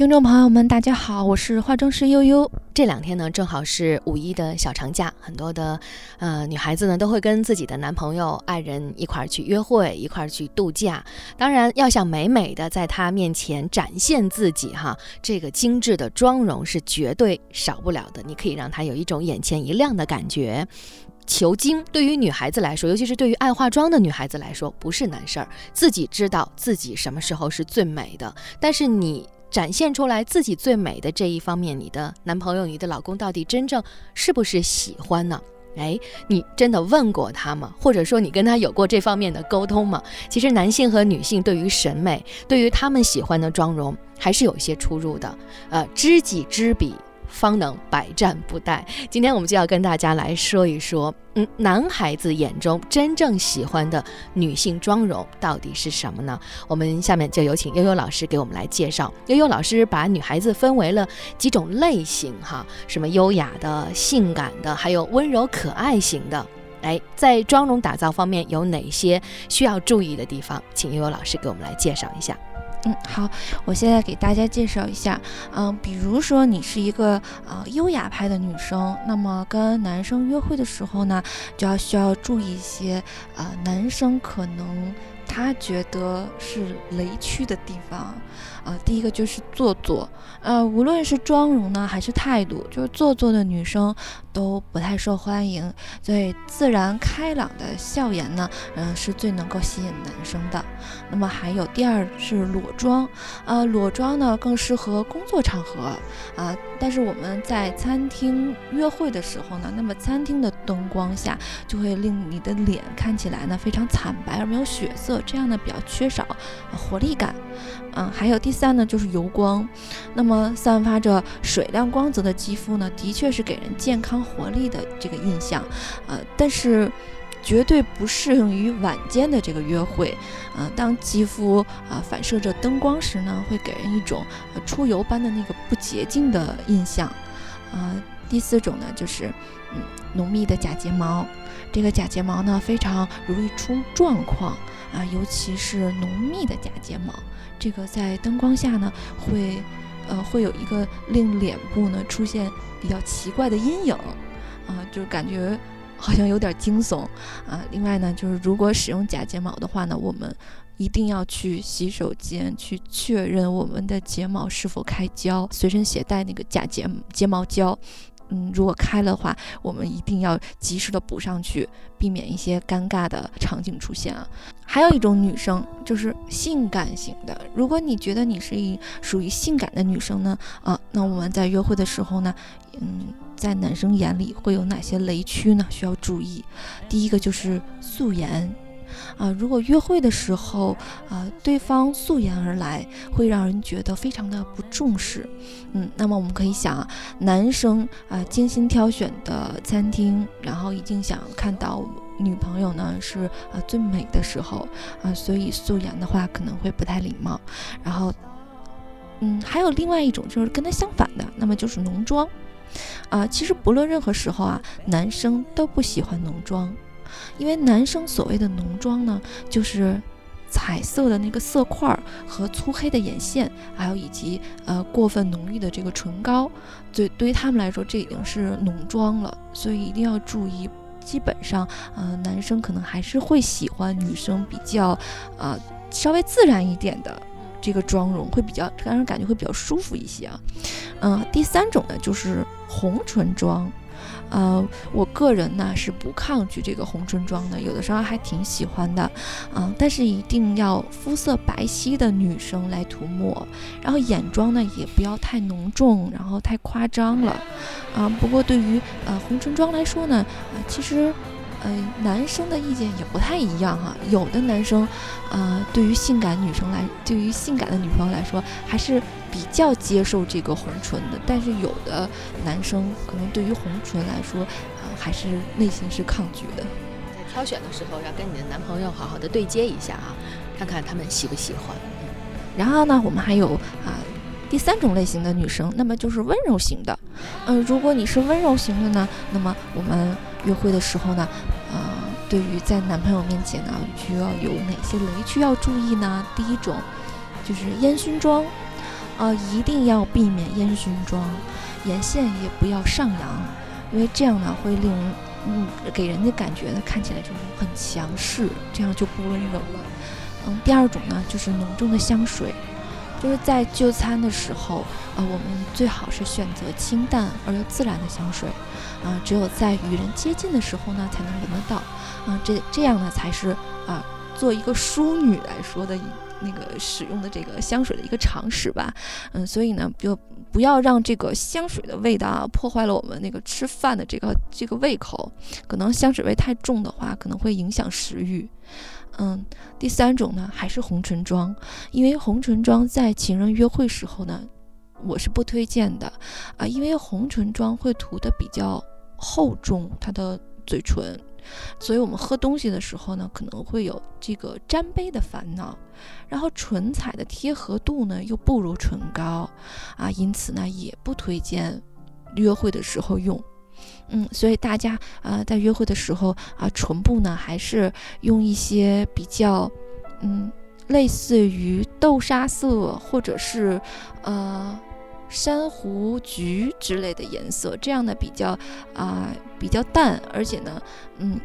听众朋友们，大家好，我是化妆师悠悠。这两天呢，正好是五一的小长假，很多的呃女孩子呢都会跟自己的男朋友、爱人一块儿去约会，一块儿去度假。当然，要想美美的在他面前展现自己哈，这个精致的妆容是绝对少不了的。你可以让他有一种眼前一亮的感觉。求精对于女孩子来说，尤其是对于爱化妆的女孩子来说，不是难事儿。自己知道自己什么时候是最美的，但是你。展现出来自己最美的这一方面，你的男朋友、你的老公到底真正是不是喜欢呢？哎，你真的问过他吗？或者说你跟他有过这方面的沟通吗？其实男性和女性对于审美，对于他们喜欢的妆容，还是有一些出入的。呃，知己知彼。方能百战不殆。今天我们就要跟大家来说一说，嗯，男孩子眼中真正喜欢的女性妆容到底是什么呢？我们下面就有请悠悠老师给我们来介绍。悠悠老师把女孩子分为了几种类型，哈，什么优雅的、性感的，还有温柔可爱型的。哎，在妆容打造方面有哪些需要注意的地方？请悠悠老师给我们来介绍一下。嗯，好，我现在给大家介绍一下，嗯，比如说你是一个呃优雅派的女生，那么跟男生约会的时候呢，就要需要注意一些，呃，男生可能他觉得是雷区的地方。啊，第一个就是做作，呃，无论是妆容呢，还是态度，就是做作的女生都不太受欢迎。所以，自然开朗的笑颜呢，嗯，是最能够吸引男生的。那么还有第二是裸妆，呃，裸妆呢更适合工作场合啊。但是我们在餐厅约会的时候呢，那么餐厅的灯光下就会令你的脸看起来呢非常惨白而没有血色，这样呢比较缺少活力感。嗯，还有第三呢，就是油光。那么散发着水亮光泽的肌肤呢，的确是给人健康活力的这个印象。呃，但是绝对不适用于晚间的这个约会。呃，当肌肤啊反射着灯光时呢，会给人一种呃出油般的那个不洁净的印象。啊，第四种呢，就是嗯浓密的假睫毛。这个假睫毛呢，非常容易出状况啊，尤其是浓密的假睫毛。这个在灯光下呢，会，呃，会有一个令脸部呢出现比较奇怪的阴影，啊，就感觉好像有点惊悚啊。另外呢，就是如果使用假睫毛的话呢，我们一定要去洗手间去确认我们的睫毛是否开胶，随身携带那个假睫睫毛胶。嗯，如果开了的话，我们一定要及时的补上去，避免一些尴尬的场景出现啊。还有一种女生就是性感型的，如果你觉得你是一属于性感的女生呢，啊，那我们在约会的时候呢，嗯，在男生眼里会有哪些雷区呢？需要注意，第一个就是素颜。啊，如果约会的时候，啊，对方素颜而来，会让人觉得非常的不重视。嗯，那么我们可以想啊，男生啊精心挑选的餐厅，然后一定想看到女朋友呢是啊最美的时候啊，所以素颜的话可能会不太礼貌。然后，嗯，还有另外一种就是跟他相反的，那么就是浓妆。啊，其实不论任何时候啊，男生都不喜欢浓妆。因为男生所谓的浓妆呢，就是彩色的那个色块和粗黑的眼线，还有以及呃过分浓郁的这个唇膏，对对于他们来说，这已经是浓妆了。所以一定要注意，基本上呃男生可能还是会喜欢女生比较呃稍微自然一点的这个妆容，会比较让人感觉会比较舒服一些啊。嗯，第三种呢就是红唇妆。呃，我个人呢是不抗拒这个红唇妆的，有的时候还挺喜欢的，啊，但是一定要肤色白皙的女生来涂抹，然后眼妆呢也不要太浓重，然后太夸张了，啊，不过对于呃红唇妆来说呢，呃，其实。嗯，男生的意见也不太一样哈。有的男生，呃，对于性感女生来，对于性感的女朋友来说，还是比较接受这个红唇的。但是有的男生可能对于红唇来说，呃，还是内心是抗拒的。在挑选的时候，要跟你的男朋友好好的对接一下啊，看看他们喜不喜欢。然后呢，我们还有啊。第三种类型的女生，那么就是温柔型的。嗯，如果你是温柔型的呢，那么我们约会的时候呢，呃，对于在男朋友面前呢，需要有哪些雷区要注意呢？第一种就是烟熏妆。呃，一定要避免烟熏妆，眼线也不要上扬，因为这样呢会令人嗯给人的感觉呢看起来就是很强势，这样就不温柔了。嗯，第二种呢就是浓重的香水。就是在就餐的时候，呃，我们最好是选择清淡而又自然的香水，啊，只有在与人接近的时候呢，才能闻得到，啊，这这样呢才是啊，做一个淑女来说的那个使用的这个香水的一个常识吧，嗯，所以呢，就不要让这个香水的味道啊破坏了我们那个吃饭的这个这个胃口，可能香水味太重的话，可能会影响食欲。嗯，第三种呢，还是红唇妆，因为红唇妆在情人约会时候呢，我是不推荐的。啊，因为红唇妆会涂的比较厚重，它的嘴唇，所以我们喝东西的时候呢，可能会有这个沾杯的烦恼，然后唇彩的贴合度呢又不如唇膏。啊，因此呢也不推荐约会的时候用。嗯，所以大家呃在约会的时候啊，唇部呢还是用一些比较嗯类似于豆沙色或者是呃珊瑚橘之类的颜色，这样呢比较啊比较淡，而且呢嗯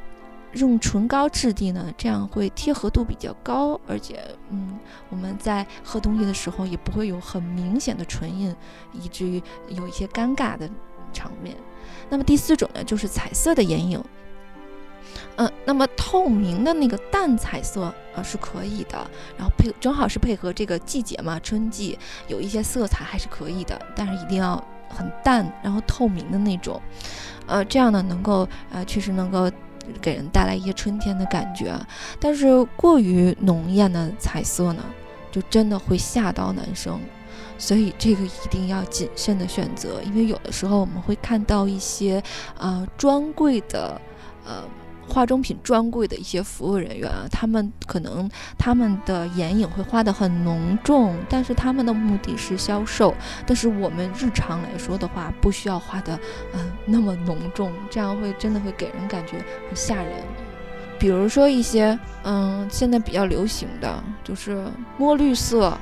用唇膏质地呢，这样会贴合度比较高，而且嗯我们在喝东西的时候也不会有很明显的唇印，以至于有一些尴尬的场面。那么第四种呢，就是彩色的眼影。嗯，那么透明的那个淡彩色啊是可以的，然后配正好是配合这个季节嘛，春季有一些色彩还是可以的，但是一定要很淡，然后透明的那种。呃，这样呢能够呃确实能够给人带来一些春天的感觉，但是过于浓艳的彩色呢，就真的会吓到男生。所以这个一定要谨慎的选择，因为有的时候我们会看到一些啊专柜的呃化妆品专柜的一些服务人员啊，他们可能他们的眼影会画的很浓重，但是他们的目的是销售。但是我们日常来说的话，不需要画的嗯那么浓重，这样会真的会给人感觉很吓人。比如说一些嗯现在比较流行的就是墨绿色。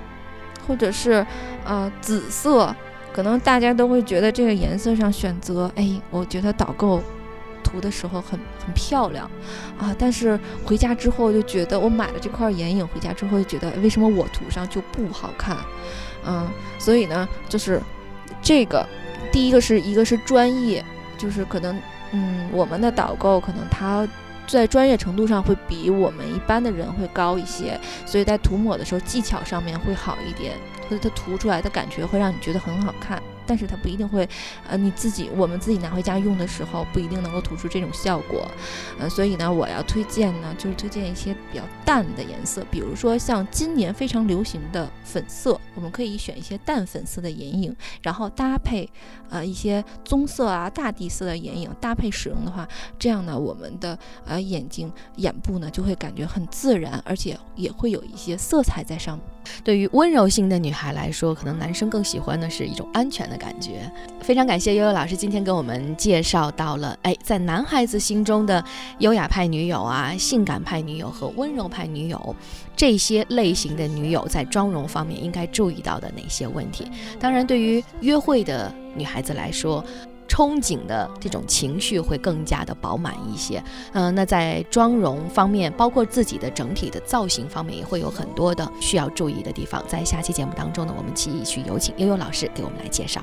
或者是，呃，紫色，可能大家都会觉得这个颜色上选择，哎，我觉得导购涂的时候很很漂亮，啊，但是回家之后就觉得，我买了这块眼影回家之后就觉得，为什么我涂上就不好看？嗯，所以呢，就是这个，第一个是一个是专业，就是可能，嗯，我们的导购可能他。在专业程度上会比我们一般的人会高一些，所以在涂抹的时候技巧上面会好一点，所以它涂出来的感觉会让你觉得很好看。但是它不一定会，呃，你自己我们自己拿回家用的时候不一定能够涂出这种效果，呃，所以呢，我要推荐呢，就是推荐一些比较淡的颜色，比如说像今年非常流行的粉色，我们可以选一些淡粉色的眼影，然后搭配呃一些棕色啊、大地色的眼影搭配使用的话，这样呢，我们的呃眼睛眼部呢就会感觉很自然，而且也会有一些色彩在上面。对于温柔型的女孩来说，可能男生更喜欢的是一种安全的感觉。非常感谢悠悠老师今天给我们介绍到了，哎，在男孩子心中的优雅派女友啊、性感派女友和温柔派女友这些类型的女友在妆容方面应该注意到的哪些问题？当然，对于约会的女孩子来说。憧憬的这种情绪会更加的饱满一些，嗯，那在妆容方面，包括自己的整体的造型方面，也会有很多的需要注意的地方。在下期节目当中呢，我们继续有请悠悠老师给我们来介绍。